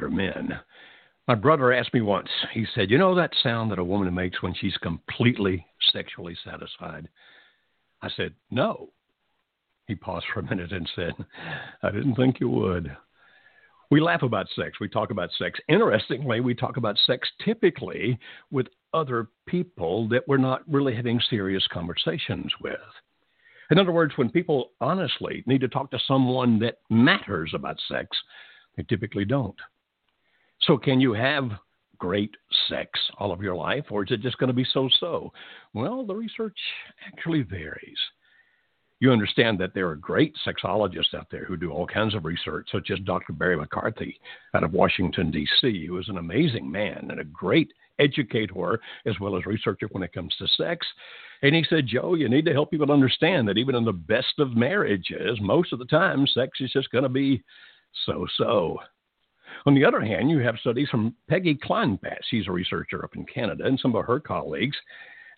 Younger men. My brother asked me once, he said, You know that sound that a woman makes when she's completely sexually satisfied? I said, No. He paused for a minute and said, I didn't think you would. We laugh about sex. We talk about sex. Interestingly, we talk about sex typically with other people that we're not really having serious conversations with. In other words, when people honestly need to talk to someone that matters about sex, they typically don't. So, can you have great sex all of your life, or is it just going to be so so? Well, the research actually varies. You understand that there are great sexologists out there who do all kinds of research, such as Dr. Barry McCarthy out of Washington, D.C., who is an amazing man and a great educator as well as researcher when it comes to sex. And he said, Joe, you need to help people understand that even in the best of marriages, most of the time, sex is just going to be so so. On the other hand, you have studies from Peggy Kleinpass. She's a researcher up in Canada, and some of her colleagues.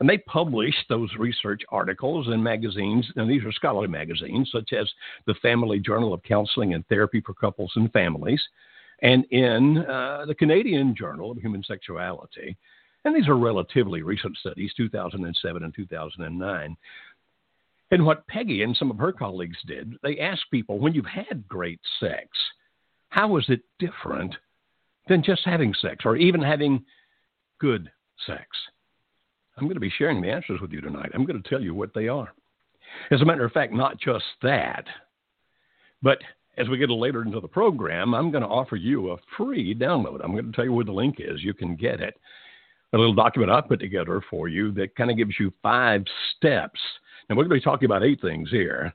And they publish those research articles in magazines, and these are scholarly magazines, such as the Family Journal of Counseling and Therapy for Couples and Families, and in uh, the Canadian Journal of Human Sexuality. And these are relatively recent studies, 2007 and 2009. And what Peggy and some of her colleagues did, they asked people when you've had great sex, how is it different than just having sex or even having good sex? I'm going to be sharing the answers with you tonight. I'm going to tell you what they are. As a matter of fact, not just that, but as we get later into the program, I'm going to offer you a free download. I'm going to tell you where the link is. You can get it. A little document I put together for you that kind of gives you five steps and we're going to be talking about eight things here.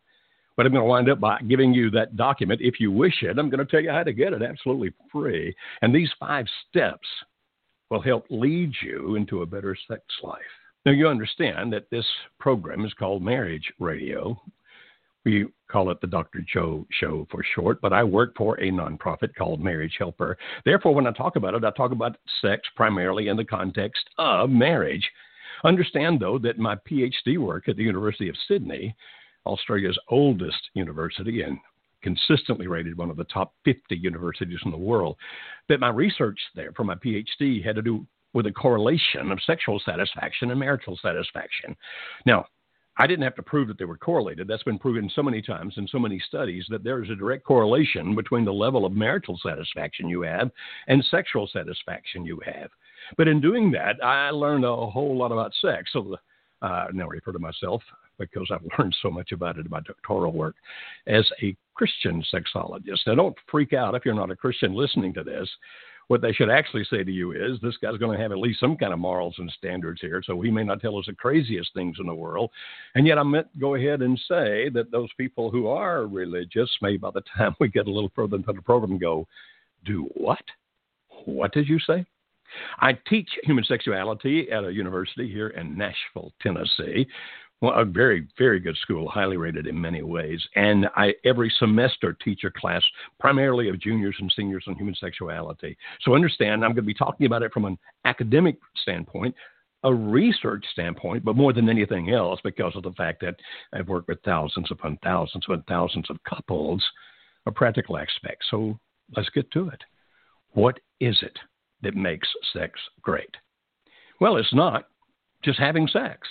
But I'm going to wind up by giving you that document if you wish it. I'm going to tell you how to get it absolutely free. And these five steps will help lead you into a better sex life. Now, you understand that this program is called Marriage Radio. We call it the Dr. Joe Show for short, but I work for a nonprofit called Marriage Helper. Therefore, when I talk about it, I talk about sex primarily in the context of marriage. Understand, though, that my PhD work at the University of Sydney, Australia's oldest university and consistently rated one of the top 50 universities in the world, But my research there for my PhD had to do with a correlation of sexual satisfaction and marital satisfaction. Now, I didn't have to prove that they were correlated. That's been proven so many times in so many studies that there is a direct correlation between the level of marital satisfaction you have and sexual satisfaction you have. But in doing that, I learned a whole lot about sex. So uh, now refer to myself because I've learned so much about it in my doctoral work as a Christian sexologist. Now, don't freak out if you're not a Christian listening to this. What they should actually say to you is this guy's going to have at least some kind of morals and standards here, so he may not tell us the craziest things in the world. And yet, I meant go ahead and say that those people who are religious may, by the time we get a little further into the program, go, Do what? What did you say? I teach human sexuality at a university here in Nashville, Tennessee. Well, a very, very good school, highly rated in many ways. And I every semester teach a class primarily of juniors and seniors on human sexuality. So understand, I'm going to be talking about it from an academic standpoint, a research standpoint, but more than anything else, because of the fact that I've worked with thousands upon thousands upon thousands of couples, a practical aspect. So let's get to it. What is it that makes sex great? Well, it's not just having sex.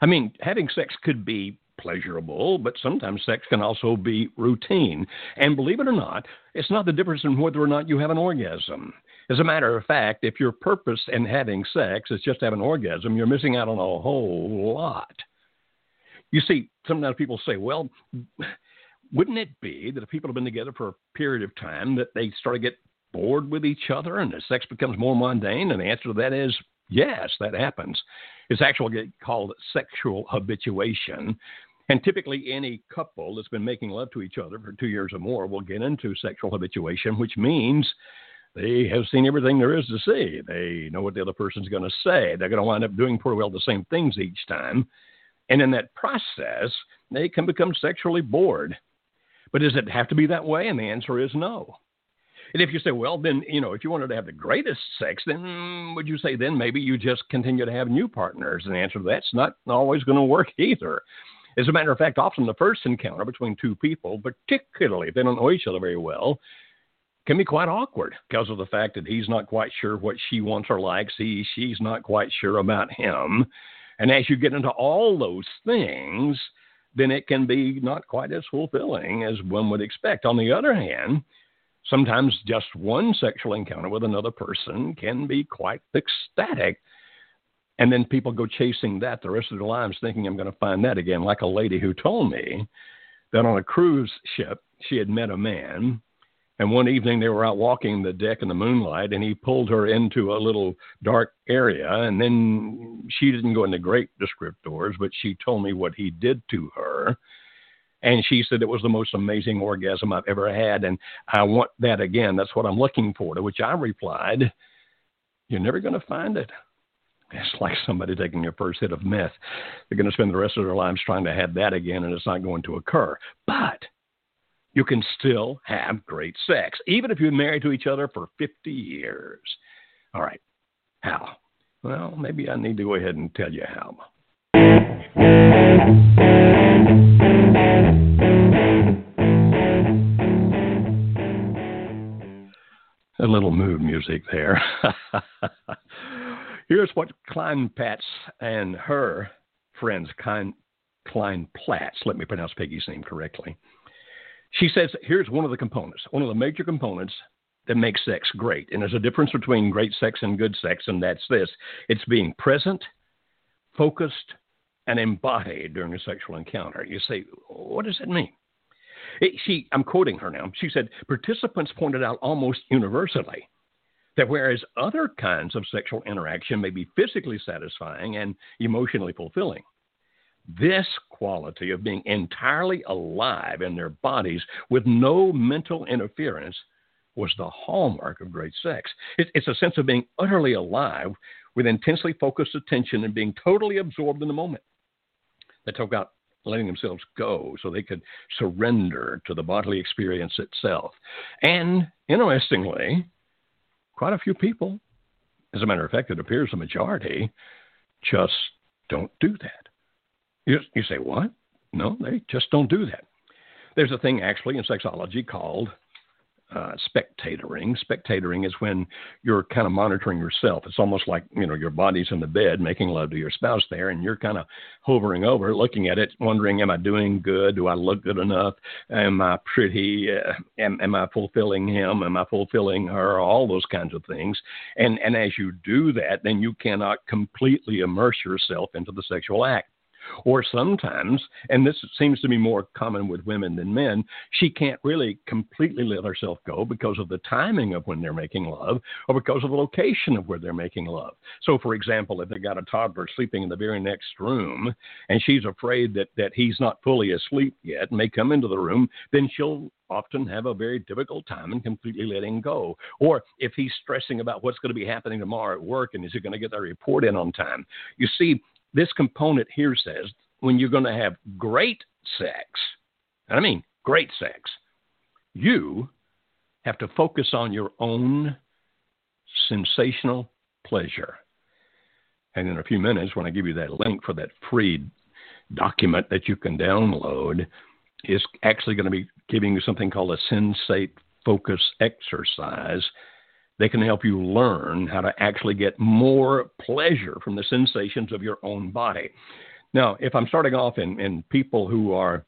I mean, having sex could be pleasurable, but sometimes sex can also be routine. And believe it or not, it's not the difference in whether or not you have an orgasm. As a matter of fact, if your purpose in having sex is just to have an orgasm, you're missing out on a whole lot. You see, sometimes people say, well, wouldn't it be that if people have been together for a period of time that they start to get bored with each other and the sex becomes more mundane? And the answer to that is yes, that happens. It's actually called sexual habituation. And typically, any couple that's been making love to each other for two years or more will get into sexual habituation, which means they have seen everything there is to see. They know what the other person's going to say. They're going to wind up doing pretty well the same things each time. And in that process, they can become sexually bored. But does it have to be that way? And the answer is no. And if you say, well, then, you know, if you wanted to have the greatest sex, then would you say then maybe you just continue to have new partners? And the answer to that's not always going to work either. As a matter of fact, often the first encounter between two people, particularly if they don't know each other very well, can be quite awkward because of the fact that he's not quite sure what she wants or likes. He, she's not quite sure about him. And as you get into all those things, then it can be not quite as fulfilling as one would expect. On the other hand, sometimes just one sexual encounter with another person can be quite ecstatic. And then people go chasing that the rest of their lives, thinking, I'm going to find that again. Like a lady who told me that on a cruise ship, she had met a man and one evening they were out walking the deck in the moonlight, and he pulled her into a little dark area. And then she didn't go into great descriptors, but she told me what he did to her. And she said it was the most amazing orgasm I've ever had. And I want that again. That's what I'm looking for. To which I replied, You're never going to find it. It's like somebody taking your first hit of meth. They're going to spend the rest of their lives trying to have that again, and it's not going to occur. But you can still have great sex, even if been married to each other for 50 years. All right. How? Well, maybe I need to go ahead and tell you how. A little mood music there. Here's what Klein Patz and her friends, Klein, Klein Platz, let me pronounce Peggy's name correctly, she says here's one of the components, one of the major components that makes sex great. And there's a difference between great sex and good sex, and that's this it's being present, focused, and embodied during a sexual encounter. You say, what does that mean? She, I'm quoting her now. She said, participants pointed out almost universally that whereas other kinds of sexual interaction may be physically satisfying and emotionally fulfilling, this quality of being entirely alive in their bodies with no mental interference was the hallmark of great sex. It, it's a sense of being utterly alive with intensely focused attention and being totally absorbed in the moment. They talk about letting themselves go so they could surrender to the bodily experience itself. And interestingly, quite a few people, as a matter of fact, it appears the majority, just don't do that. You, you say, what? No, they just don't do that. There's a thing actually in sexology called uh, spectatoring. Spectatoring is when you're kind of monitoring yourself. It's almost like you know your body's in the bed making love to your spouse there, and you're kind of hovering over, looking at it, wondering, "Am I doing good? Do I look good enough? Am I pretty? Uh, am, am I fulfilling him? Am I fulfilling her? All those kinds of things. And and as you do that, then you cannot completely immerse yourself into the sexual act. Or sometimes, and this seems to be more common with women than men, she can't really completely let herself go because of the timing of when they're making love or because of the location of where they're making love. So, for example, if they got a toddler sleeping in the very next room and she's afraid that, that he's not fully asleep yet and may come into the room, then she'll often have a very difficult time in completely letting go. Or if he's stressing about what's going to be happening tomorrow at work and is he going to get the report in on time. You see, this component here says when you're going to have great sex, and I mean great sex, you have to focus on your own sensational pleasure. And in a few minutes, when I give you that link for that free document that you can download, is actually going to be giving you something called a sensate focus exercise they can help you learn how to actually get more pleasure from the sensations of your own body. Now, if I'm starting off in, in people who are,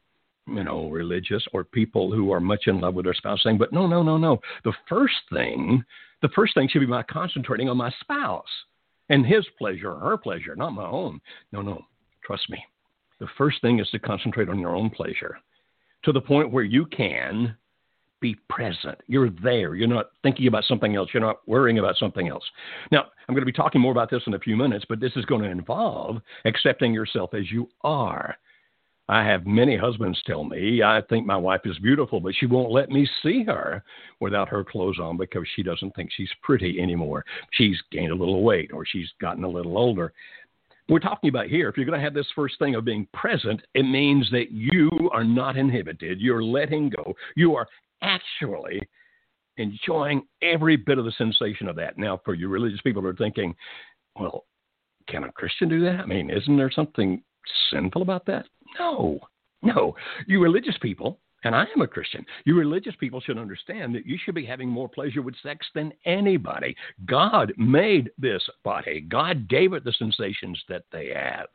you know, religious or people who are much in love with their spouse, saying, but no, no, no, no. The first thing, the first thing should be my concentrating on my spouse and his pleasure or her pleasure, not my own. No, no, trust me. The first thing is to concentrate on your own pleasure to the point where you can be present. You're there. You're not thinking about something else. You're not worrying about something else. Now, I'm going to be talking more about this in a few minutes, but this is going to involve accepting yourself as you are. I have many husbands tell me, I think my wife is beautiful, but she won't let me see her without her clothes on because she doesn't think she's pretty anymore. She's gained a little weight or she's gotten a little older. We're talking about here, if you're going to have this first thing of being present, it means that you are not inhibited. You're letting go. You are actually enjoying every bit of the sensation of that. Now, for you religious people who are thinking, well, can a Christian do that? I mean, isn't there something sinful about that? No, no. You religious people, and I am a Christian, you religious people should understand that you should be having more pleasure with sex than anybody. God made this body, God gave it the sensations that they have.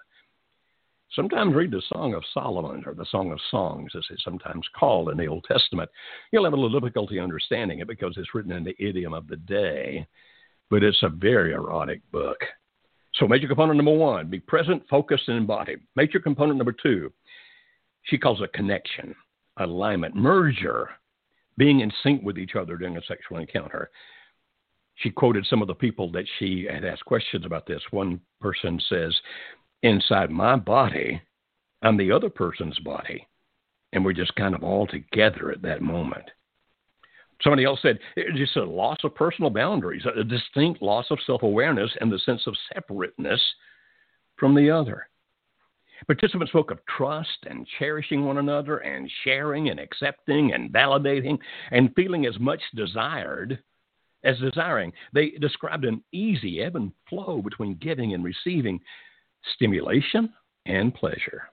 Sometimes read the Song of Solomon or the Song of Songs, as it's sometimes called in the Old Testament. You'll have a little difficulty understanding it because it's written in the idiom of the day, but it's a very erotic book. So, major component number one be present, focused, and embodied. Major component number two, she calls it connection, alignment, merger, being in sync with each other during a sexual encounter. She quoted some of the people that she had asked questions about this. One person says, inside my body and the other person's body. And we're just kind of all together at that moment. Somebody else said it's just a loss of personal boundaries, a distinct loss of self awareness and the sense of separateness from the other. Participants spoke of trust and cherishing one another and sharing and accepting and validating and feeling as much desired as desiring. They described an easy ebb and flow between giving and receiving stimulation and pleasure.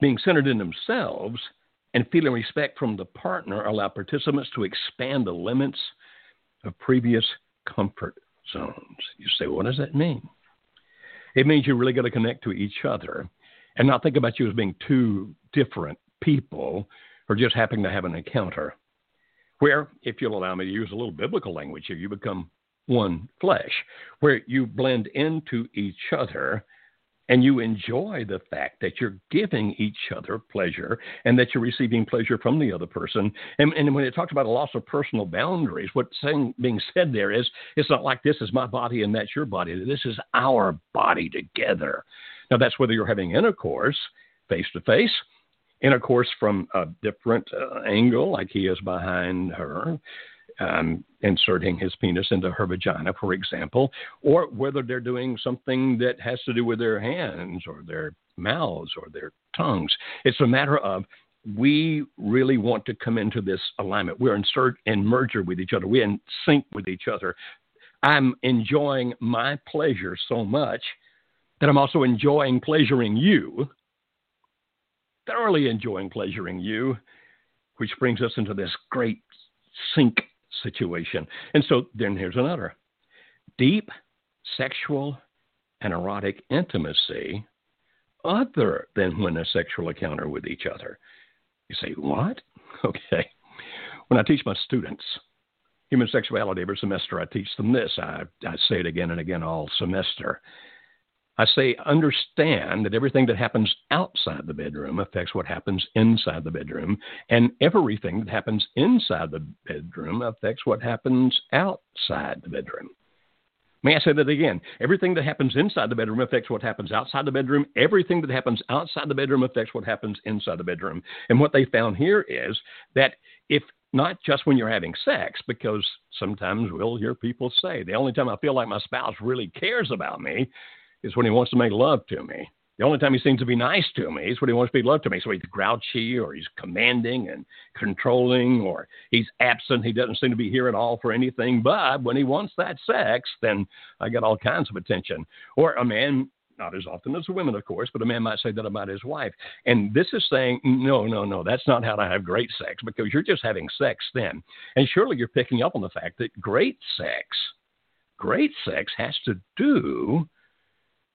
Being centered in themselves and feeling respect from the partner allow participants to expand the limits of previous comfort zones. You say, what does that mean? It means you really got to connect to each other and not think about you as being two different people or just happening to have an encounter. Where, if you'll allow me to use a little biblical language here, you become one flesh, where you blend into each other and you enjoy the fact that you're giving each other pleasure and that you're receiving pleasure from the other person. And, and when it talks about a loss of personal boundaries, what's saying, being said there is it's not like this is my body and that's your body. This is our body together. Now, that's whether you're having intercourse face to face, intercourse from a different uh, angle, like he is behind her, um, inserting his penis into her vagina, for example, or whether they're doing something that has to do with their hands or their mouths or their tongues. It's a matter of we really want to come into this alignment. We're in search and merger with each other. We're in sync with each other. I'm enjoying my pleasure so much that I'm also enjoying pleasuring you, thoroughly enjoying pleasuring you, which brings us into this great sync situation. And so then here's another deep sexual and erotic intimacy other than when a sexual encounter with each other. You say, what? Okay. When I teach my students human sexuality every semester, I teach them this. I, I say it again and again all semester. I say, understand that everything that happens outside the bedroom affects what happens inside the bedroom, and everything that happens inside the bedroom affects what happens outside the bedroom. May I say that again? Everything that happens inside the bedroom affects what happens outside the bedroom. Everything that happens outside the bedroom affects what happens inside the bedroom. And what they found here is that if not just when you're having sex, because sometimes we'll hear people say, the only time I feel like my spouse really cares about me is when he wants to make love to me. The only time he seems to be nice to me is when he wants to be loved to me. So he's grouchy or he's commanding and controlling or he's absent. He doesn't seem to be here at all for anything. But when he wants that sex, then I get all kinds of attention. Or a man, not as often as a woman, of course, but a man might say that about his wife. And this is saying, no, no, no, that's not how to have great sex because you're just having sex then. And surely you're picking up on the fact that great sex, great sex has to do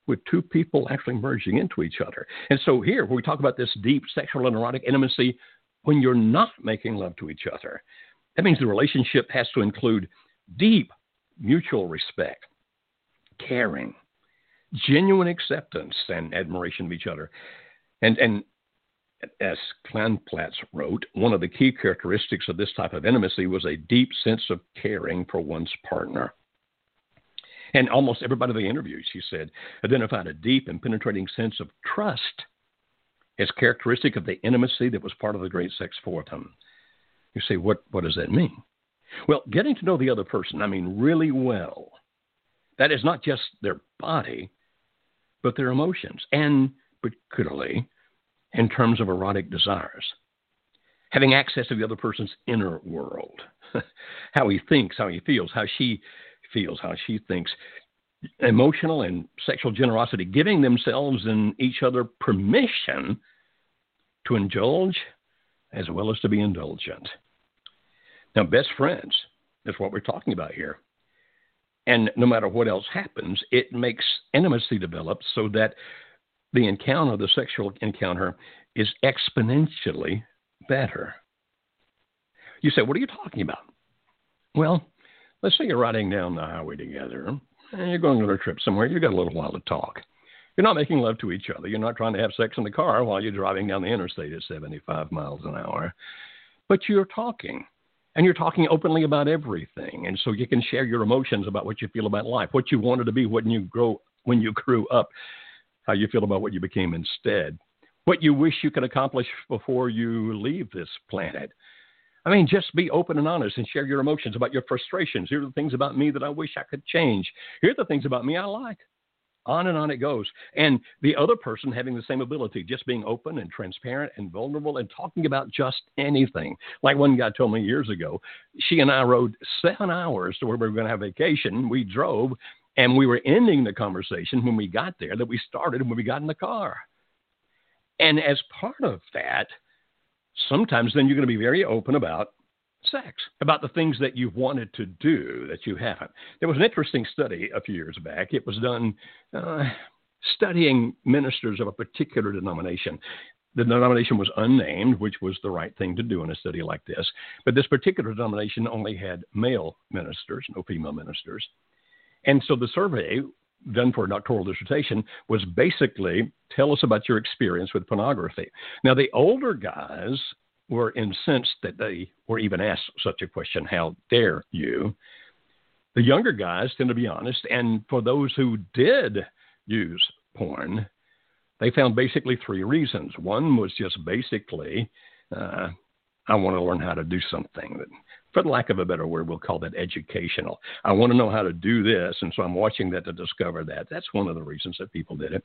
with two people actually merging into each other. And so here, when we talk about this deep sexual and erotic intimacy, when you're not making love to each other, that means the relationship has to include deep mutual respect, caring, genuine acceptance and admiration of each other. And, and as Kleinplatz wrote, one of the key characteristics of this type of intimacy was a deep sense of caring for one's partner. And almost everybody they interviewed, she said, identified a deep and penetrating sense of trust as characteristic of the intimacy that was part of the great sex for them. You say, what, what does that mean? Well, getting to know the other person, I mean, really well, that is not just their body, but their emotions, and particularly in terms of erotic desires. Having access to the other person's inner world, how he thinks, how he feels, how she feels, how she thinks, emotional and sexual generosity, giving themselves and each other permission to indulge as well as to be indulgent. Now, best friends is what we're talking about here. And no matter what else happens, it makes intimacy develop so that the encounter, the sexual encounter, is exponentially better. You say, What are you talking about? Well, let's say you're riding down the highway together and you're going on a trip somewhere. You've got a little while to talk. You're not making love to each other. You're not trying to have sex in the car while you're driving down the interstate at 75 miles an hour. But you're talking and you're talking openly about everything. And so you can share your emotions about what you feel about life, what you wanted to be when you grow when you grew up, how you feel about what you became instead, what you wish you could accomplish before you leave this planet. I mean, just be open and honest and share your emotions about your frustrations. Here are the things about me that I wish I could change. Here are the things about me I like. On and on it goes. And the other person having the same ability, just being open and transparent and vulnerable and talking about just anything. Like one guy told me years ago, she and I rode seven hours to where we were going to have vacation. We drove and we were ending the conversation when we got there that we started when we got in the car. And as part of that, sometimes then you're going to be very open about sex, about the things that you've wanted to do that you haven't. There was an interesting study a few years back. It was done uh, studying ministers of a particular denomination. The denomination was unnamed, which was the right thing to do in a study like this. But this particular denomination only had male ministers, no female ministers. And so the survey done for a doctoral dissertation was basically tell us about your experience with pornography. Now, the older guys were incensed that they were even asked such a question how dare you? The younger guys tend to be honest, and for those who did use porn, they found basically three reasons. One was just basically, uh, I want to learn how to do something for lack of a better word, we'll call that educational. I want to know how to do this, and so I'm watching that to discover that. That's one of the reasons that people did it.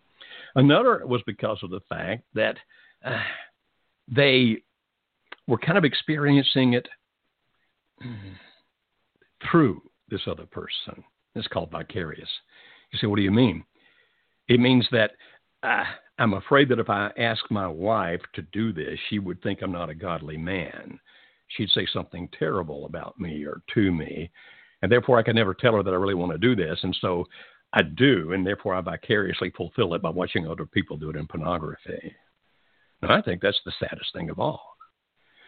Another was because of the fact that uh, they were kind of experiencing it through this other person. It's called vicarious. You say, what do you mean? It means that uh, I'm afraid that if I ask my wife to do this, she would think I'm not a godly man she'd say something terrible about me or to me. And therefore, I could never tell her that I really want to do this. And so I do, and therefore I vicariously fulfill it by watching other people do it in pornography. Now, I think that's the saddest thing of all.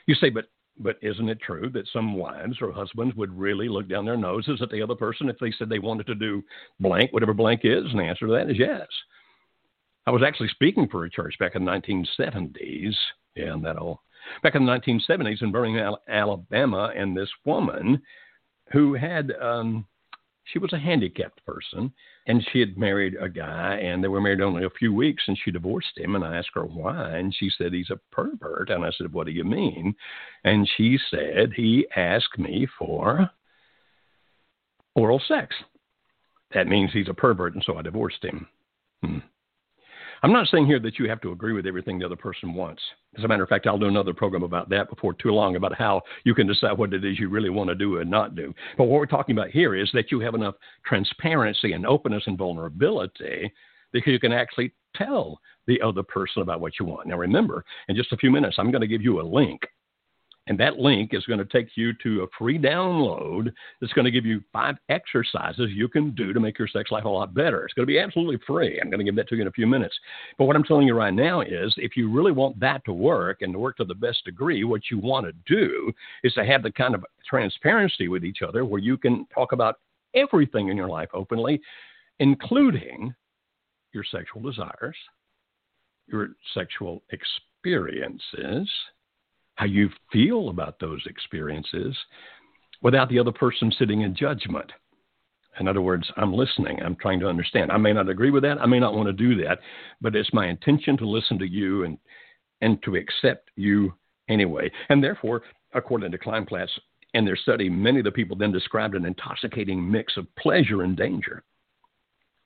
You say, but but isn't it true that some wives or husbands would really look down their noses at the other person if they said they wanted to do blank, whatever blank is? And the answer to that is yes. I was actually speaking for a church back in the 1970s. Yeah, and that old back in the 1970s in Birmingham, Alabama, and this woman who had um, she was a handicapped person and she had married a guy and they were married only a few weeks and she divorced him and I asked her why and she said he's a pervert. And I said what do you mean? And she said he asked me for oral sex. That means he's a pervert and so I divorced him. Hmm. I'm not saying here that you have to agree with everything the other person wants. As a matter of fact, I'll do another program about that before too long about how you can decide what it is you really want to do and not do. But what we're talking about here is that you have enough transparency and openness and vulnerability that you can actually tell the other person about what you want. Now, remember, in just a few minutes, I'm going to give you a link And that link is going to take you to a free download that's going to give you five exercises you can do to make your sex life a lot better. It's going to be absolutely free. I'm going to give that to you in a few minutes. But what I'm telling you right now is if you really want that to work and to work to the best degree, what you want to do is to have the kind of transparency with each other where you can talk about everything in your life openly, including your sexual desires, your sexual experiences how you feel about those experiences without the other person sitting in judgment. In other words, I'm listening. I'm trying to understand. I may not agree with that. I may not want to do that, but it's my intention to listen to you and and to accept you anyway. And therefore, according to Kleinplatz in their study, many of the people then described an intoxicating mix of pleasure and danger.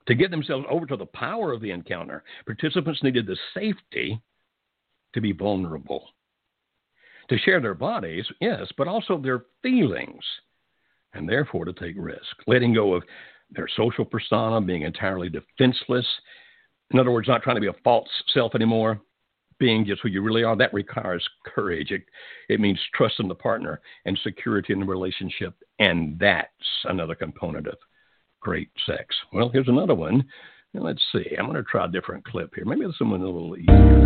To get themselves over to the power of the encounter, participants needed the safety to be vulnerable to share their bodies, yes, but also their feelings, and therefore to take risk, letting go of their social persona, being entirely defenseless. In other words, not trying to be a false self anymore, being just who you really are. That requires courage. It, it means trust in the partner and security in the relationship, and that's another component of great sex. Well, here's another one. let's see. I'm going to try a different clip here. Maybe this one a little easier.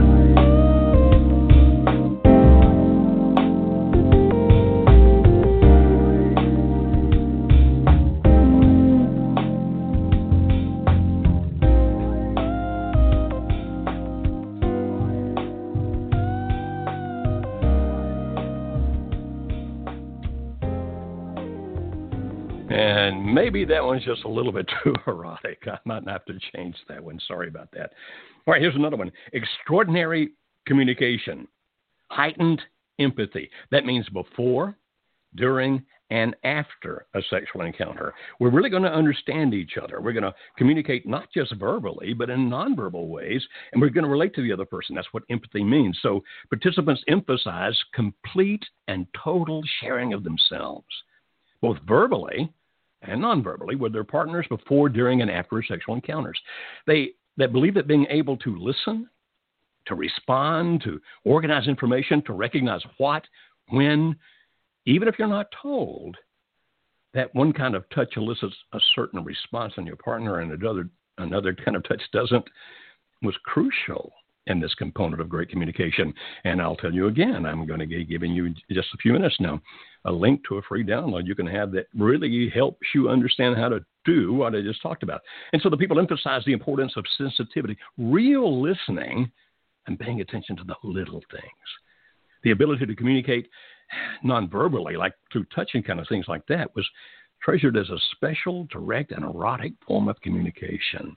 That one's just a little bit too erotic. I might have to change that one. Sorry about that. All right, here's another one extraordinary communication, heightened empathy. That means before, during, and after a sexual encounter. We're really going to understand each other. We're going to communicate not just verbally, but in nonverbal ways, and we're going to relate to the other person. That's what empathy means. So participants emphasize complete and total sharing of themselves, both verbally and non-verbally with their partners before, during, and after sexual encounters. They that believe that being able to listen, to respond, to organize information, to recognize what, when, even if you're not told, that one kind of touch elicits a certain response in your partner and another another kind of touch doesn't was crucial in this component of great communication. And I'll tell you again, I'm going to be giving you just a few minutes now a link to a free download you can have that really helps you understand how to do what I just talked about. And so the people emphasize the importance of sensitivity, real listening, and paying attention to the little things. The ability to communicate non-verbally, like through touching kind of things like that, was treasured as a special, direct, and erotic form of communication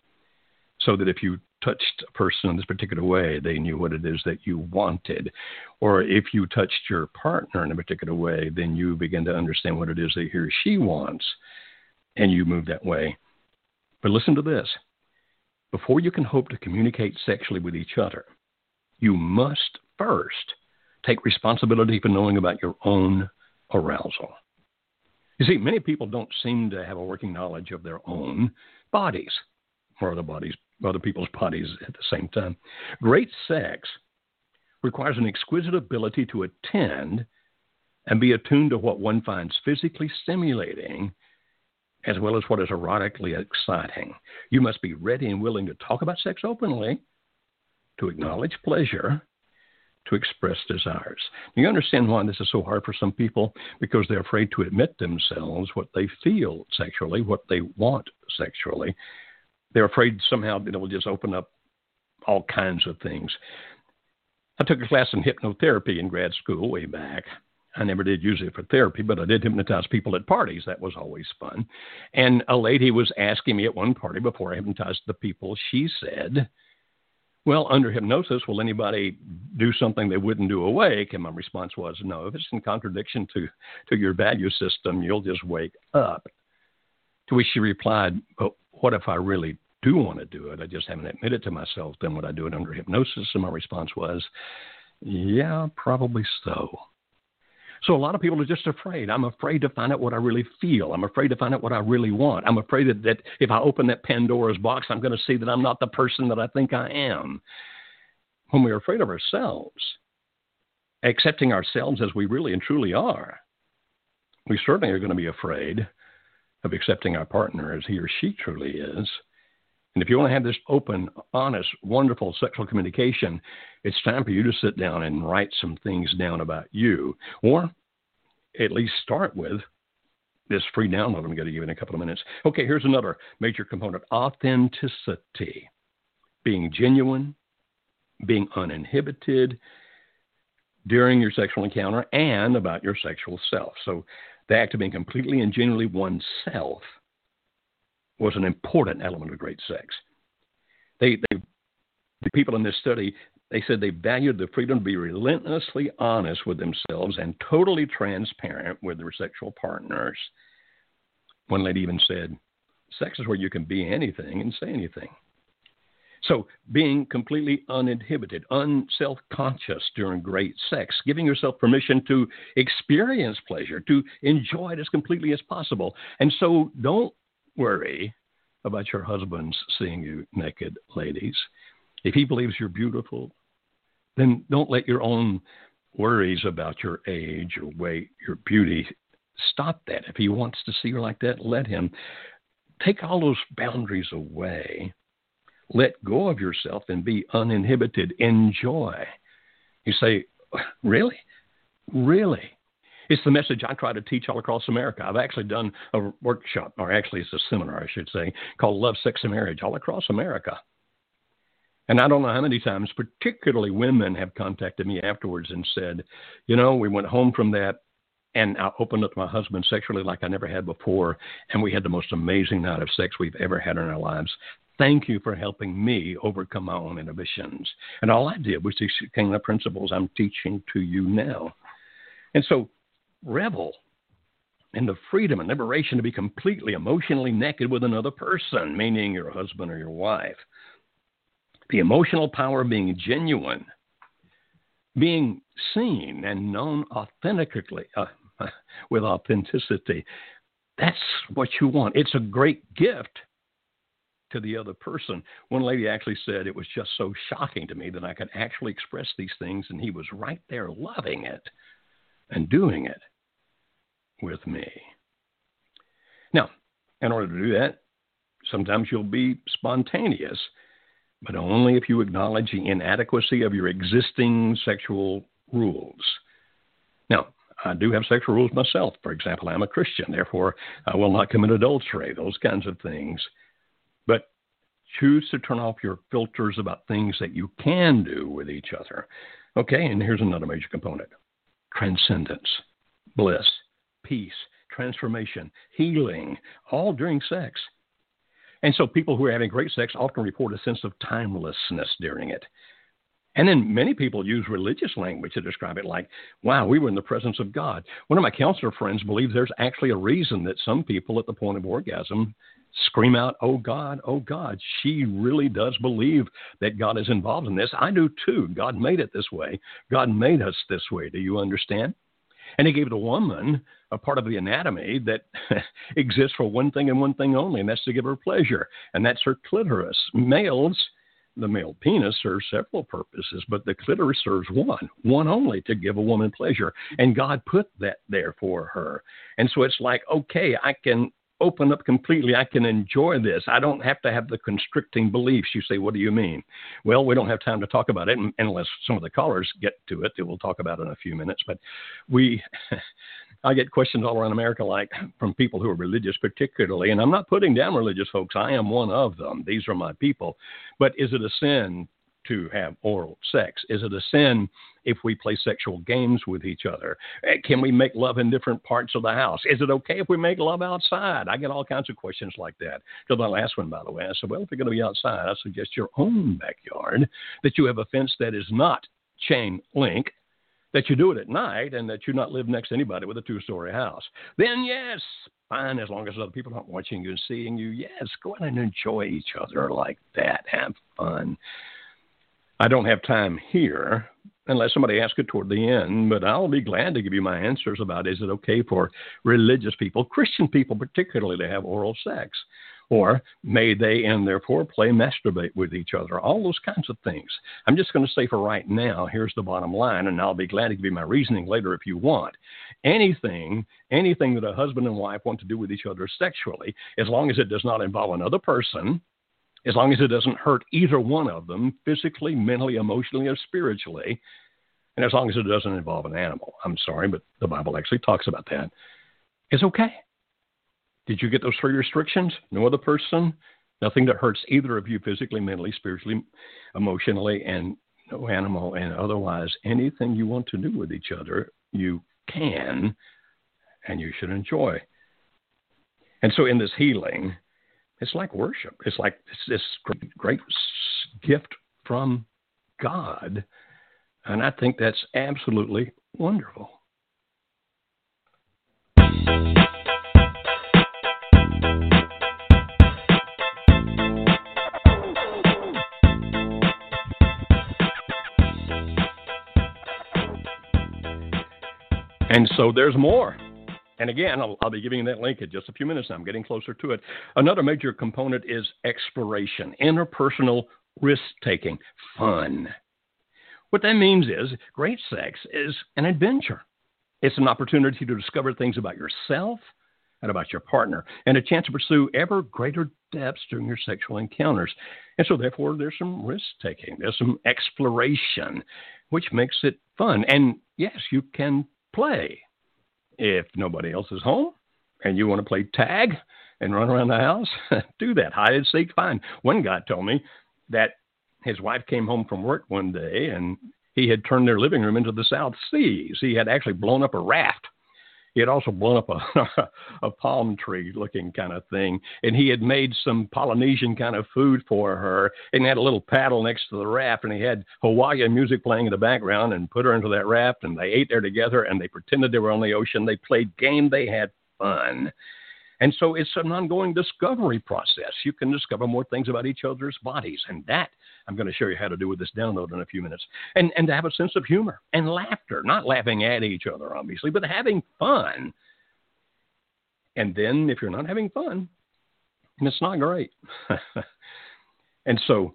so that if you touched a person in this particular way, they knew what it is that you wanted. Or if you touched your partner in a particular way, then you begin to understand what it is that he or she wants, and you move that way. But listen to this before you can hope to communicate sexually with each other, you must first take responsibility for knowing about your own arousal. You see, many people don't seem to have a working knowledge of their own bodies or the bodies other people's bodies at the same time. Great sex requires an exquisite ability to attend and be attuned to what one finds physically stimulating as well as what is erotically exciting. You must be ready and willing to talk about sex openly, to acknowledge pleasure, to express desires. You understand why this is so hard for some people? Because they're afraid to admit themselves what they feel sexually, what they want sexually they're afraid somehow that it will just open up all kinds of things. I took a class in hypnotherapy in grad school way back. I never did use it for therapy, but I did hypnotize people at parties. That was always fun. And a lady was asking me at one party before I hypnotized the people, she said, Well, under hypnosis, will anybody do something they wouldn't do awake? And my response was, No. If it's in contradiction to, to your value system, you'll just wake up. To which she replied, But what if I really do want to do it. I just haven't admitted to myself. Then would I do it under hypnosis? And my response was, yeah, probably so. So a lot of people are just afraid. I'm afraid to find out what I really feel. I'm afraid to find out what I really want. I'm afraid that, that if I open that Pandora's box, I'm going to see that I'm not the person that I think I am. When we're afraid of ourselves, accepting ourselves as we really and truly are, we certainly are going to be afraid of accepting our partner as he or she truly is. And if you want to have this open, honest, wonderful sexual communication, it's time for you to sit down and write some things down about you, or at least start with this free download I'm going to give you in a couple of minutes. Okay, here's another major component authenticity. Being genuine, being uninhibited during your sexual encounter, and about your sexual self. So, the act of being completely and genuinely oneself was an important element of great sex. They, they, the people in this study, they said they valued the freedom to be relentlessly honest with themselves and totally transparent with their sexual partners. One lady even said, Sex is where you can be anything and say anything. So, being completely uninhibited, unself conscious during great sex, giving yourself permission to experience pleasure, to enjoy it as completely as possible. And so, don't worry about your husband's seeing you naked, ladies. If he believes you're beautiful, then don't let your own worries about your age, your weight, your beauty stop that. If he wants to see you like that, let him. Take all those boundaries away. Let go of yourself and be uninhibited. Enjoy. You say, Really? Really? It's the message I try to teach all across America. I've actually done a workshop, or actually it's a seminar, I should say, called Love, Sex, and Marriage all across America. And I don't know how many times, particularly women, have contacted me afterwards and said, you know, we went home from that and I opened up to my husband sexually like I never had before, and we had the most amazing night of sex we've ever had in our lives. Thank you for helping me overcome my own inhibitions. And all I did was teach the principles I'm teaching to you now. And so revel in the freedom and liberation to be completely emotionally naked with another person, meaning your husband or your wife. The emotional power of being genuine, being seen and known authentically, uh, with authenticity. That's what you want. It's a great gift to the other person. One lady actually said it was just so shocking to me that I could actually express these things, and he was right there loving it and doing it with me. Now, in order to do that, sometimes you'll be spontaneous, but only if you acknowledge the inadequacy of your existing sexual rules. Now, I do have sexual rules myself. For example, I'm a Christian, therefore, I will not commit adultery, those kinds of things. But choose to turn off your filters about things that you can do with each other. Okay, and here's another major component transcendence, bliss, peace, transformation, healing, all during sex. And so people who are having great sex often report a sense of timelessness during it. And then many people use religious language to describe it, like, wow, we were in the presence of God. One of my counselor friends believes there's actually a reason that some people at the point of orgasm scream out, oh God, oh God. She really does believe that God is involved in this. I do too. God made it this way, God made us this way. Do you understand? And he gave the woman a part of the anatomy that exists for one thing and one thing only, and that's to give her pleasure, and that's her clitoris. Males, the male penis serves several purposes, but the clitoris serves one, one only, to give a woman pleasure. And God put that there for her. And so it's like, okay, I can open up completely. I can enjoy this. I don't have to have the constricting beliefs. You say, what do you mean? Well, we don't have time to talk about it unless some of the callers get to it we'll talk about in a few minutes. But we, I get questions all around America, like from people who are religious, particularly. And I'm not putting down religious folks. I am one of them. These are my people. But is it a sin to have oral sex? Is it a sin if we play sexual games with each other? Eh, can we make love in different parts of the house? Is it okay if we make love outside? I get all kinds of questions like that. To the last one, by the way, I said, well, if you're going to be outside, I suggest your own backyard, that you have a fence that is not chain link that you do it at night and that you not live next to anybody with a two story house. Then, yes, fine, as long as other people aren't watching you and seeing you, yes, go out and enjoy each other like that. Have fun. I don't have time here unless somebody asks it toward the end, but I'll be glad to give you my answers about is it okay for religious people, Christian people particularly, to have oral sex? Or may they, in their foreplay, masturbate with each other? All those kinds of things. I'm just going to say for right now, here's the bottom line, and I'll be glad to give you my reasoning later if you want. Anything, anything that a husband and wife want to do with each other sexually, as long as it does not involve another person, as long as it doesn't hurt either one of them physically, mentally, emotionally, or spiritually, and as long as it doesn't involve an animal. I'm sorry, but the Bible actually talks about that. It's okay. Did you get those three restrictions? No other person, nothing that hurts either of you physically, mentally, spiritually, emotionally, and no animal, and otherwise anything you want to do with each other, you can and you should enjoy. And so in this healing, it's like worship. It's like this great, great gift from God. And I think that's absolutely wonderful. And so there's more. And again, I'll, I'll, be giving that link in just a few minutes. I'm getting closer to it. Another major component is exploration, interpersonal risk taking, fun. What that means is great sex is an adventure. It's an opportunity to discover things about yourself and about your partner, and a chance to pursue ever greater depths during your sexual encounters. And so, therefore, there's some risk taking, there's some exploration, which makes it fun. And yes, you can play. If nobody else is home and you want to play tag and run around the house, do that. Hide and seek, fine. One guy told me that his wife came home from work one day and he had turned their living room into the South Seas. He had actually blown up a raft he had also blown up a, a palm tree looking kind of thing. And he had made some Polynesian kind of food for her. And had a little paddle next to the raft. And he had Hawaiian music playing in the background and put her into that raft. And they ate there together and they pretended they were on the ocean. They played game. They had fun. And so it's an ongoing discovery process. You can discover more things about each other's bodies. And that I'm going to show you how to do with this download in a few minutes. And, and to have a sense of humor and laughter, not laughing at each other, obviously, but having fun. And then if you're not having fun, it's not great. and so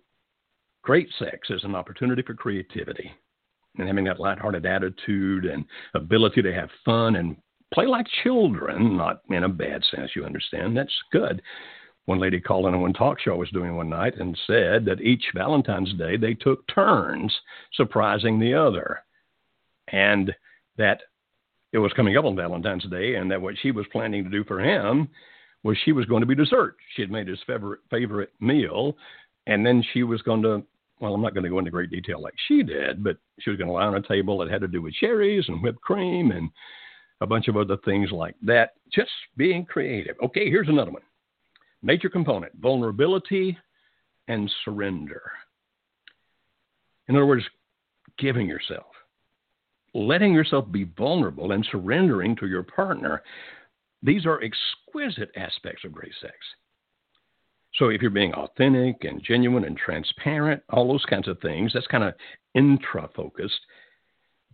great sex is an opportunity for creativity and having that lighthearted attitude and ability to have fun and play like children, not in a bad sense, you understand. That's good. One lady called in on one talk show I was doing one night and said that each Valentine's Day they took turns surprising the other. And that it was coming up on Valentine's Day, and that what she was planning to do for him was she was going to be dessert. She had made his favorite favorite meal, and then she was going to. Well, I'm not going to go into great detail like she did, but she was going to lie on a table that had to do with cherries and whipped cream and a bunch of other things like that. Just being creative. Okay, here's another one. Major component vulnerability and surrender. In other words, giving yourself, letting yourself be vulnerable and surrendering to your partner. These are exquisite aspects of great sex. So if you're being authentic and genuine and transparent, all those kinds of things, that's kind of intra focused.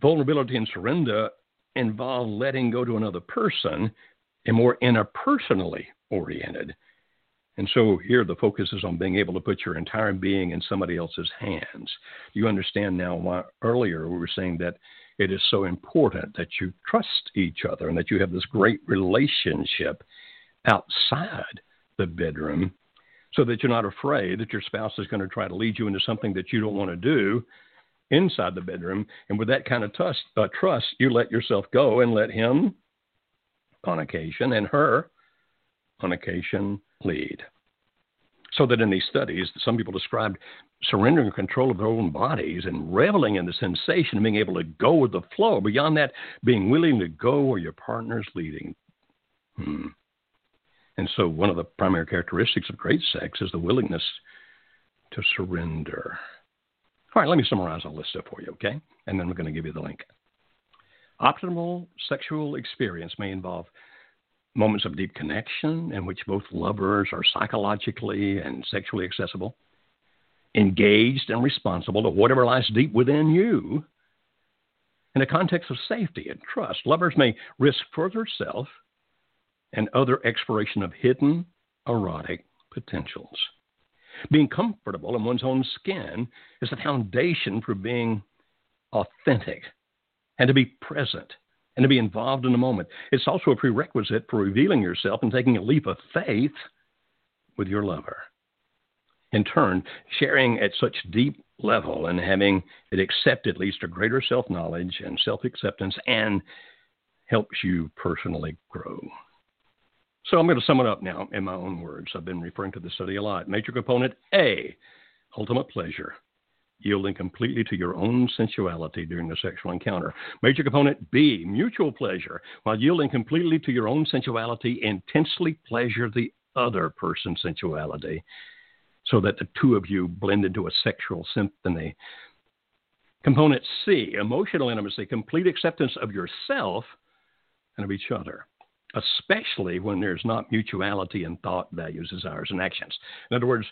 Vulnerability and surrender involve letting go to another person and more interpersonally oriented. And so here the focus is on being able to put your entire being in somebody else's hands. You understand now why earlier we were saying that it is so important that you trust each other and that you have this great relationship outside the bedroom so that you're not afraid that your spouse is going to try to lead you into something that you don't want to do inside the bedroom. And with that kind of trust, uh, trust, you let yourself go and let him, on occasion, and her, on occasion, lead. So that in these studies, some people described surrendering control of their own bodies and reveling in the sensation of being able to go with the flow. Beyond that, being willing to go where your partner's leading. Hmm. And so, one of the primary characteristics of great sex is the willingness to surrender. All right, let me summarize all this stuff for you, okay? And then we're going to give you the link. Optimal sexual experience may involve moments of deep connection in which both lovers are psychologically and sexually accessible, engaged and responsible to whatever lies deep within you. In a context of safety and trust, lovers may risk further self and other exploration of hidden erotic potentials. Being comfortable in one's own skin is the foundation for being authentic and to be present and to be involved in the moment. It's also a prerequisite for revealing yourself and taking a leap of faith with your lover. In turn, sharing at such deep level and having it accepted leads to greater self knowledge and self acceptance and helps you personally grow. So I'm going to sum it up now in my own words. I've been referring to the study a lot. Major component A, ultimate pleasure, yielding completely to your own sensuality during the sexual encounter. Major component B, mutual pleasure, while yielding completely to your own sensuality, intensely pleasure the other person's sensuality so that the two of you blend into a sexual symphony. Component C, emotional intimacy, complete acceptance of yourself and of each other, especially when there's not mutuality in thought, values, desires, and actions. In other words,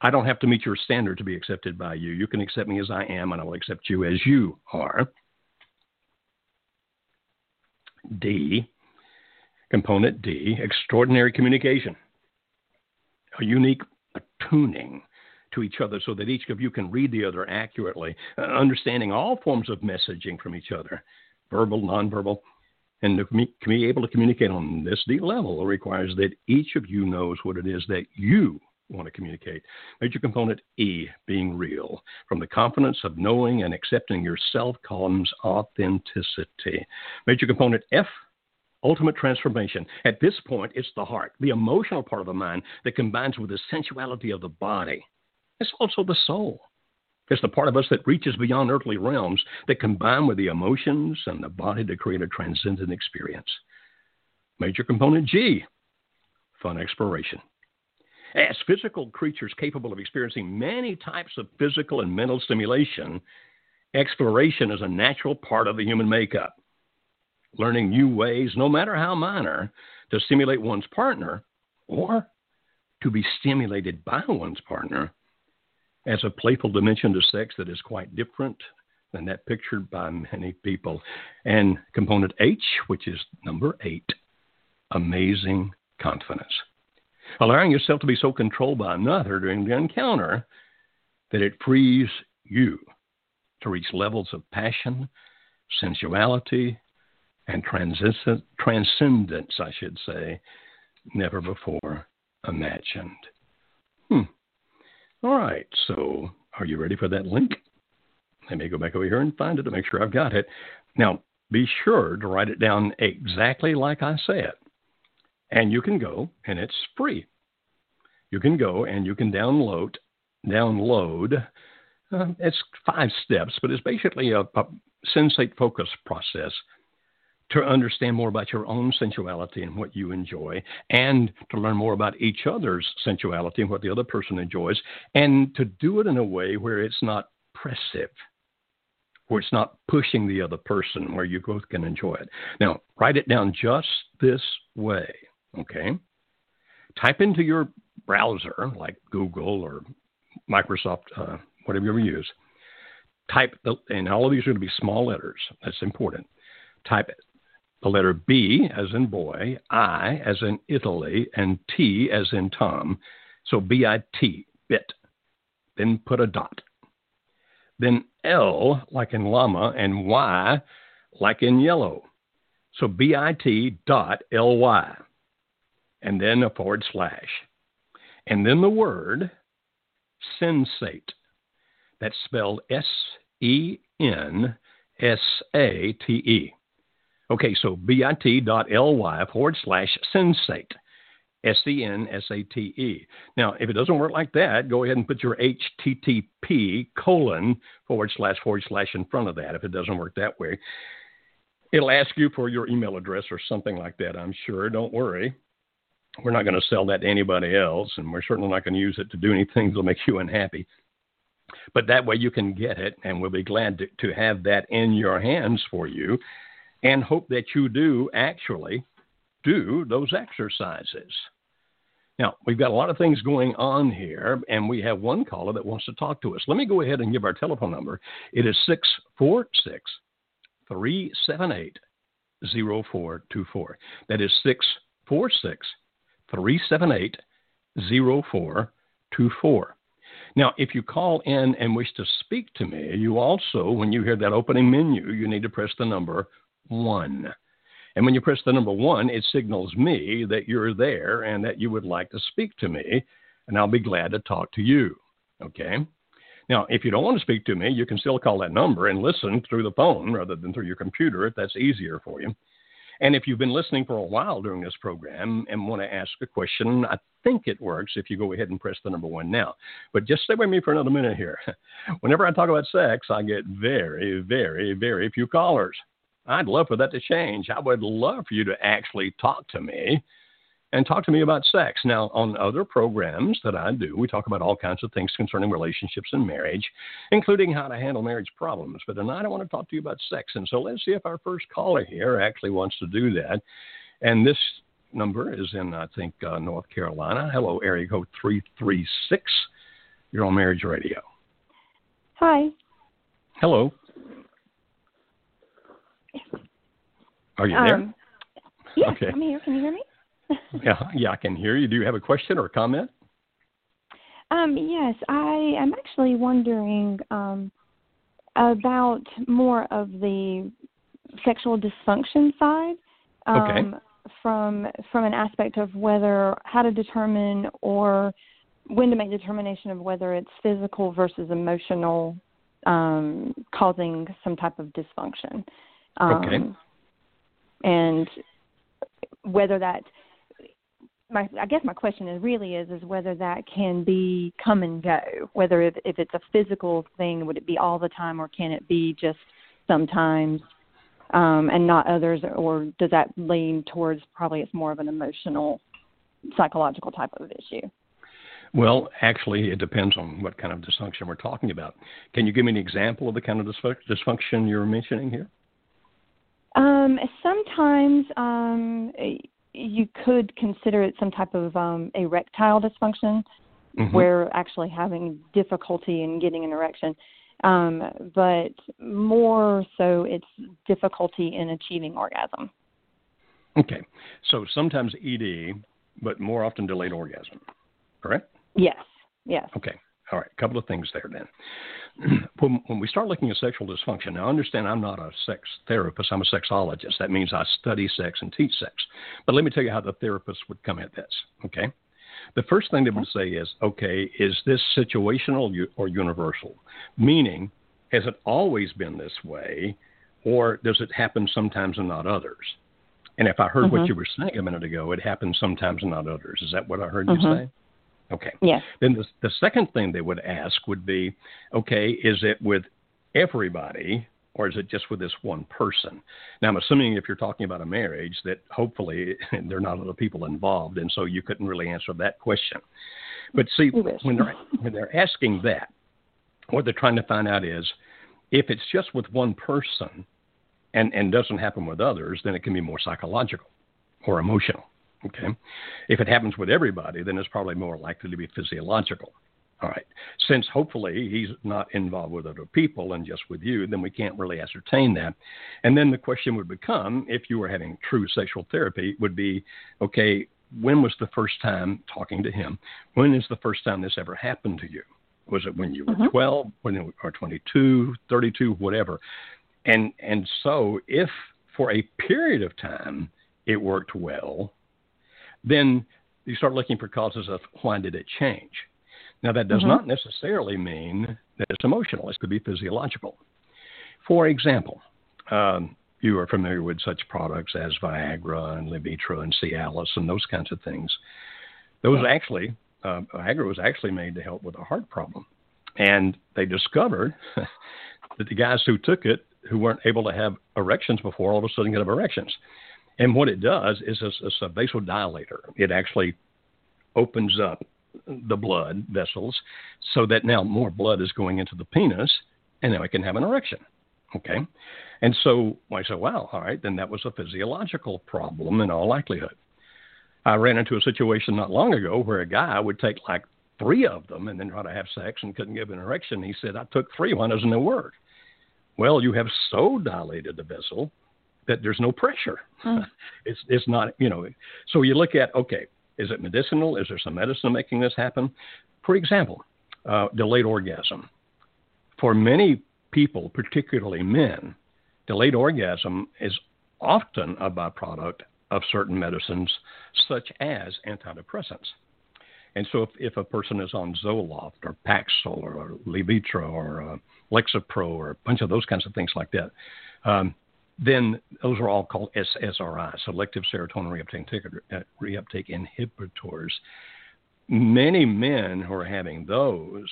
I don't have to meet your standard to be accepted by you. You can accept me as I am, and I will accept you as you are. D, component D, extraordinary communication. A unique attuning to each other so that each of you can read the other accurately, uh, understanding all forms of messaging from each other, verbal, nonverbal. And to be able to communicate on this deep level requires that each of you knows what it is that you want to communicate. Major component E, being real. From the confidence of knowing and accepting yourself comes authenticity. Major component F, ultimate transformation. At this point, it's the heart, the emotional part of the mind that combines with the sensuality of the body. It's also the soul. It's the part of us that reaches beyond earthly realms that combine with the emotions and the body to create a transcendent experience. Major component G, fun exploration. As physical creatures capable of experiencing many types of physical and mental stimulation, exploration is a natural part of the human makeup learning new ways, no matter how minor, to stimulate one's partner or to be stimulated by one's partner as a playful dimension to sex that is quite different than that pictured by many people. And component H, which is number eight, amazing confidence. Allowing yourself to be so controlled by another during the encounter that it frees you to reach levels of passion, sensuality, and transcendence, I should say, never before imagined. Hmm. All right, so are you ready for that link? Let me go back over here and find it to make sure I've got it. Now, be sure to write it down exactly like I said. And you can go, and it's free. You can go and you can download, download. Uh, it's five steps, but it's basically a, a sensate focus process to understand more about your own sensuality and what you enjoy, and to learn more about each other's sensuality and what the other person enjoys, and to do it in a way where it's not pressive, where it's not pushing the other person, where you both can enjoy it. Now, write it down just this way, okay? Type into your browser, like Google or Microsoft, uh, whatever you ever use. Type, the, and all of these are going to be small letters. That's important. Type the letter B as in boy, I as in Italy, and T as in Tom. So B I T, bit. Then put a dot. Then L like in llama and Y like in yellow. So B I T dot L Y. And then a forward slash. And then the word sensate. That's spelled S E N S A T E. Okay, so bit.ly forward slash sensate. S E N S A T E. Now, if it doesn't work like that, go ahead and put your HTTP colon forward slash forward slash in front of that if it doesn't work that way. It'll ask you for your email address or something like that, I'm sure. Don't worry. We're not going to sell that to anybody else, and we're certainly not going to use it to do anything that'll make you unhappy. But that way you can get it, and we'll be glad to, to have that in your hands for you and hope that you do actually do those exercises. Now, we've got a lot of things going on here, and we have one caller that wants to talk to us. Let me go ahead and give our telephone number. It is 646 378 0424. That is 646 378 0424. Now, if you call in and wish to speak to me, you also, when you hear that opening menu, you need to press the number 1. And when you press the number 1, it signals me that you're there and that you would like to speak to me, and I'll be glad to talk to you. Okay? Now, if you don't want to speak to me, you can still call that number and listen through the phone rather than through your computer if that's easier for you. And if you've been listening for a while during this program and want to ask a question, I think it works if you go ahead and press the number one now. But just stay with me for another minute here. Whenever I talk about sex, I get very, very, very few callers. I'd love for that to change. I would love for you to actually talk to me and talk to me about sex. Now, on other programs that I do, we talk about all kinds of things concerning relationships and marriage, including how to handle marriage problems. But tonight I want to talk to you about sex. And so let's see if our first caller here actually wants to do that. And this number is in, I think, uh, North Carolina. Hello, area code 336. You're on Marriage Radio. Hi. Hello. Are you there? Um, yes, okay. I'm here. Can you hear me? yeah, yeah, I can hear you. Do you have a question or a comment? Um, yes, I am actually wondering um, about more of the sexual dysfunction side. Um, okay. From from an aspect of whether how to determine or when to make determination of whether it's physical versus emotional um, causing some type of dysfunction. Um, okay. And whether that my I guess my question is really is is whether that can be come and go. Whether if, if it's a physical thing, would it be all the time, or can it be just sometimes um, and not others, or does that lean towards probably it's more of an emotional, psychological type of issue? Well, actually, it depends on what kind of dysfunction we're talking about. Can you give me an example of the kind of dysfunction you're mentioning here? Um, sometimes um, you could consider it some type of um, erectile dysfunction, mm-hmm. where actually having difficulty in getting an erection. Um, but more so, it's difficulty in achieving orgasm. Okay, so sometimes ED, but more often delayed orgasm, correct? Yes. Yes. Okay. All right. A couple of things there then. when, when we start looking at sexual dysfunction, now understand I'm not a sex therapist, I'm a sexologist. That means I study sex and teach sex. But let me tell you how the therapist would come at this, okay? The first thing they would say is, okay, is this situational or universal? Meaning, has it always been this way, or does it happen sometimes and not others? And if I heard mm-hmm. what you were saying a minute ago, it happens sometimes and not others. Is that what I heard mm-hmm. you say? Okay. Yes. Then the, the second thing they would ask would be, okay, is it with everybody or is it just with this one person? Now, I'm assuming if you're talking about a marriage that hopefully there are not other people involved, and so you couldn't really answer that question. But see, when they're, when they're asking that, what they're trying to find out is if it's just with one person and, and doesn't happen with others, then it can be more psychological or emotional. Okay. If it happens with everybody, then it's probably more likely to be physiological. All right. Since hopefully he's not involved with other people and just with you, then we can't really ascertain that. And then the question would become if you were having true sexual therapy, would be okay, when was the first time talking to him? When is the first time this ever happened to you? Was it when you were mm-hmm. 12, when you were 22, 32, whatever? And and so if for a period of time it worked well, then you start looking for causes of why did it change. Now, that does mm-hmm. not necessarily mean that it's emotional, it could be physiological. For example, um, you are familiar with such products as Viagra and Levitra and Cialis and those kinds of things. Those yeah. actually, uh, Viagra was actually made to help with a heart problem. And they discovered that the guys who took it, who weren't able to have erections before, all of a sudden get erections. And what it does is it's, it's a vasodilator. It actually opens up the blood vessels so that now more blood is going into the penis and now it can have an erection. Okay. And so I said, wow, all right, then that was a physiological problem in all likelihood. I ran into a situation not long ago where a guy would take like three of them and then try to have sex and couldn't give an erection. He said, I took three. Why doesn't work? Well, you have so dilated the vessel that there's no pressure. Mm. it's it's not you know. So you look at okay, Is it medicinal? Is there some medicine making this happen? For example, uh, delayed orgasm. For many people, particularly men, delayed orgasm is often a byproduct of certain medicines, such as antidepressants. And so, if, if a person is on Zoloft or Paxil or Levitra or uh, Lexapro or a bunch of those kinds of things like that, um, then those are all called SSRI, selective serotonin reuptake, uh, reuptake inhibitors. Many men who are having those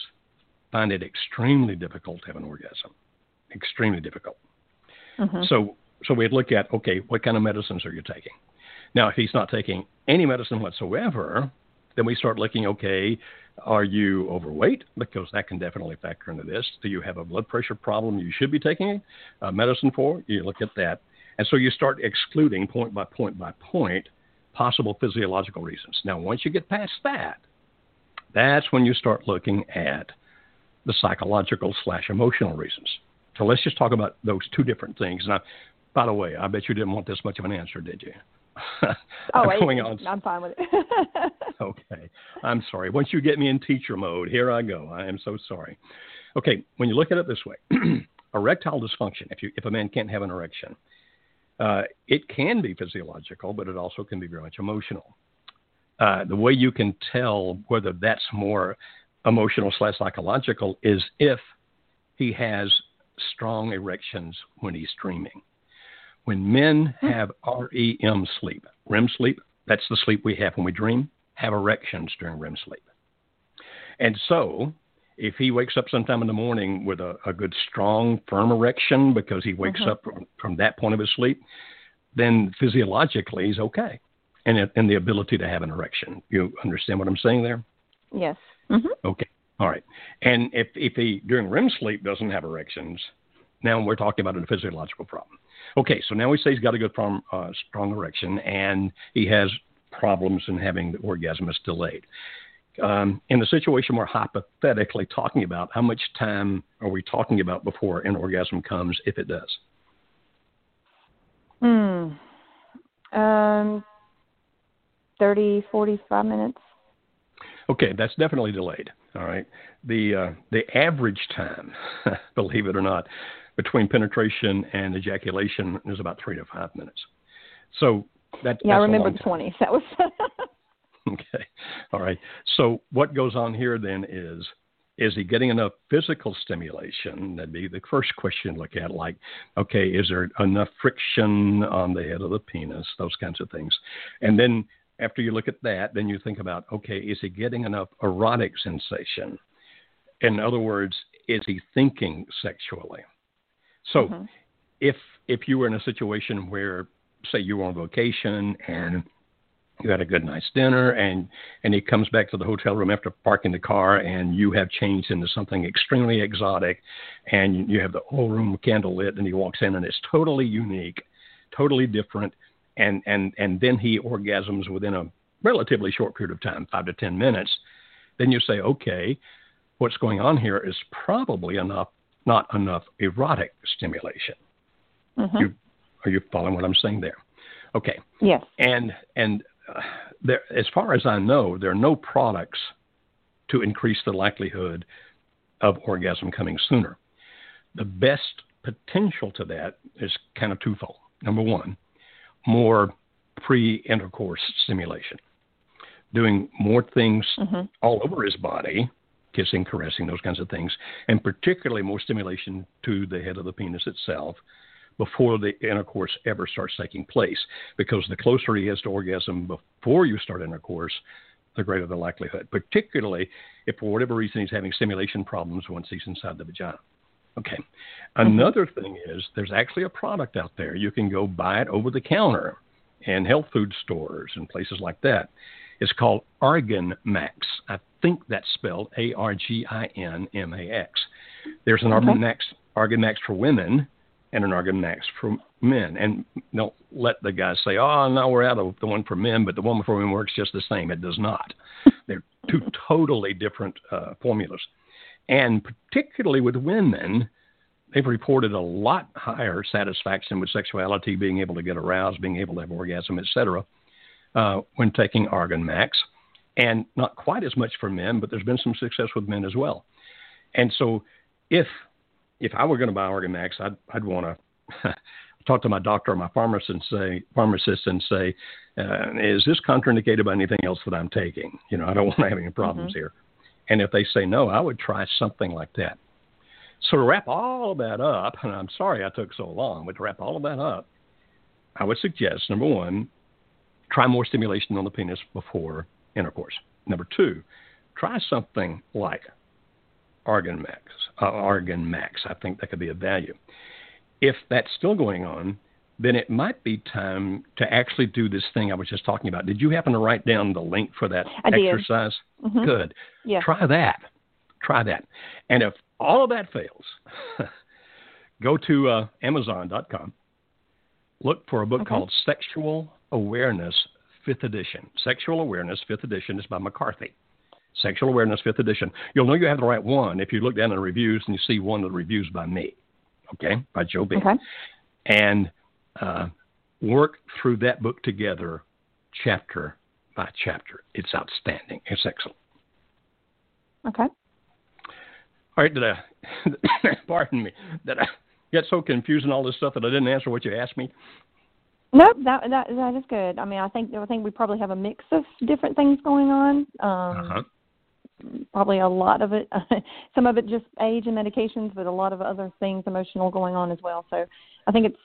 find it extremely difficult to have an orgasm, extremely difficult. Mm-hmm. So, so we'd look at okay, what kind of medicines are you taking? Now, if he's not taking any medicine whatsoever, then we start looking okay, are you overweight? Because that can definitely factor into this. Do you have a blood pressure problem you should be taking uh, medicine for? You look at that. And so you start excluding point by point by point possible physiological reasons. Now, once you get past that, that's when you start looking at the psychological slash emotional reasons. So let's just talk about those two different things. Now, by the way, I bet you didn't want this much of an answer, did you? oh, I'm going on. I'm fine with it. okay. I'm sorry. Once you get me in teacher mode, here I go. I am so sorry. Okay, when you look at it this way, erectile dysfunction, if, you, if a man can't have an erection, uh, it can be physiological, but it also can be very much emotional. Uh, the way you can tell whether that's more emotional slash psychological is if he has strong erections when he's dreaming. When men hmm. have REM sleep, REM sleep, that's the sleep we have when we dream, have erections during REM sleep. And so, if he wakes up sometime in the morning with a, a good, strong, firm erection because he wakes mm-hmm. up from, from, that point of his sleep, then physiologically he's okay. And, and the ability to have an erection. You understand what I'm saying there? Yes. Mm-hmm. Okay. All right. And if, if he, during REM sleep, doesn't have erections, now we're talking about a physiological problem. Okay, so now we say he's got a good from, uh, strong erection and he has problems in having the orgasm is delayed. Um, in the situation we're hypothetically talking about, how much time are we talking about before an orgasm comes, if it does? Hmm. Um, 30, 45 minutes. Okay, that's definitely delayed. All right. The uh, the average time, believe it or not, between penetration and ejaculation is about three to five minutes. So that yeah, I remember the twenty. That was okay. All right. So what goes on here then is is he getting enough physical stimulation? That'd be the first question to look at. Like, okay, is there enough friction on the head of the penis? Those kinds of things. And then after you look at that, then you think about, okay, is he getting enough erotic sensation? In other words, is he thinking sexually? So mm-hmm. if if you were in a situation where say you were on vacation and you had a good night's dinner and and he comes back to the hotel room after parking the car and you have changed into something extremely exotic and you have the whole room candle lit and he walks in and it's totally unique totally different and and and then he orgasms within a relatively short period of time 5 to 10 minutes then you say okay what's going on here is probably enough not enough erotic stimulation. Mm-hmm. You, are you following what I'm saying there? Okay. Yes. And and uh, there, as far as I know, there are no products to increase the likelihood of orgasm coming sooner. The best potential to that is kind of twofold. Number one, more pre-intercourse stimulation, doing more things mm-hmm. all over his body kissing, caressing, those kinds of things, and particularly more stimulation to the head of the penis itself before the intercourse ever starts taking place. Because the closer he is to orgasm before you start intercourse, the greater the likelihood, particularly if for whatever reason he's having stimulation problems once he's inside the vagina. Okay. Another thing is there's actually a product out there. You can go buy it over the counter in health food stores and places like that. It's called Argin Max. I think that's spelled A R G I N M A X. There's an mm-hmm. Argin Max, Max for women and an Argin Max for men. And don't let the guys say, "Oh, now we're out of the one for men, but the one for women works just the same." It does not. They're two totally different uh, formulas, and particularly with women, they've reported a lot higher satisfaction with sexuality, being able to get aroused, being able to have orgasm, etc uh, when taking Argin Max, and not quite as much for men, but there's been some success with men as well. And so, if if I were going to buy Argin Max, I'd I'd want to talk to my doctor or my pharmacist and say pharmacist and say, uh, is this contraindicated by anything else that I'm taking? You know, I don't want to have any problems mm-hmm. here. And if they say no, I would try something like that. So to wrap all of that up, and I'm sorry I took so long, but to wrap all of that up, I would suggest number one, try more stimulation on the penis before intercourse. Number two, try something like Argin Max. Uh, Argin Max. I think that could be a value. If that's still going on, then it might be time to actually do this thing I was just talking about. Did you happen to write down the link for that I exercise? Mm-hmm. Good. Yeah. Try that. Try that. And if all of that fails, go to uh, Amazon.com. Look for a book okay. called Sexual Awareness, Fifth Edition. Sexual Awareness, Fifth Edition is by McCarthy. Sexual Awareness, Fifth Edition. You'll know you have the right one if you look down in the reviews and you see one of the reviews by me, okay, by Joe B. Okay. And uh, work through that book together, chapter by chapter. It's outstanding. It's excellent. Okay. All right, did I, pardon me, did I get so confused in all this stuff that I didn't answer what you asked me? Nope, that that that is good. I mean, I think I think we probably have a mix of different things going on. Um, uh-huh. Probably a lot of it, some of it just age and medications, but a lot of other things emotional going on as well. So I think it's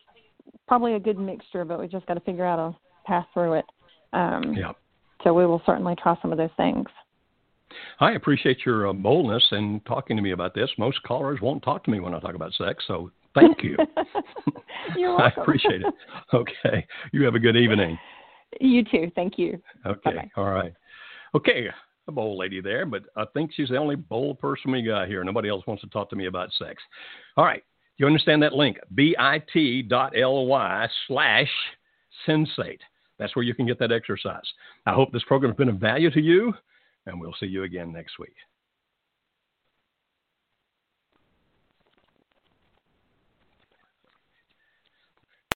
probably a good mixture, but we just got to figure out a path through it. Um, yeah. So we will certainly try some of those things. I appreciate your uh, boldness in talking to me about this. Most callers won't talk to me when I talk about sex, so thank you. You're welcome. I appreciate it. Okay. You have a good evening. You too. Thank you. Okay. Bye-bye. All right. Okay. A bold lady there, but I think she's the only bold person we got here. Nobody else wants to talk to me about sex. All right. You understand that link? bit.ly slash sensate. That's where you can get that exercise. I hope this program has been of value to you and we'll see you again next week.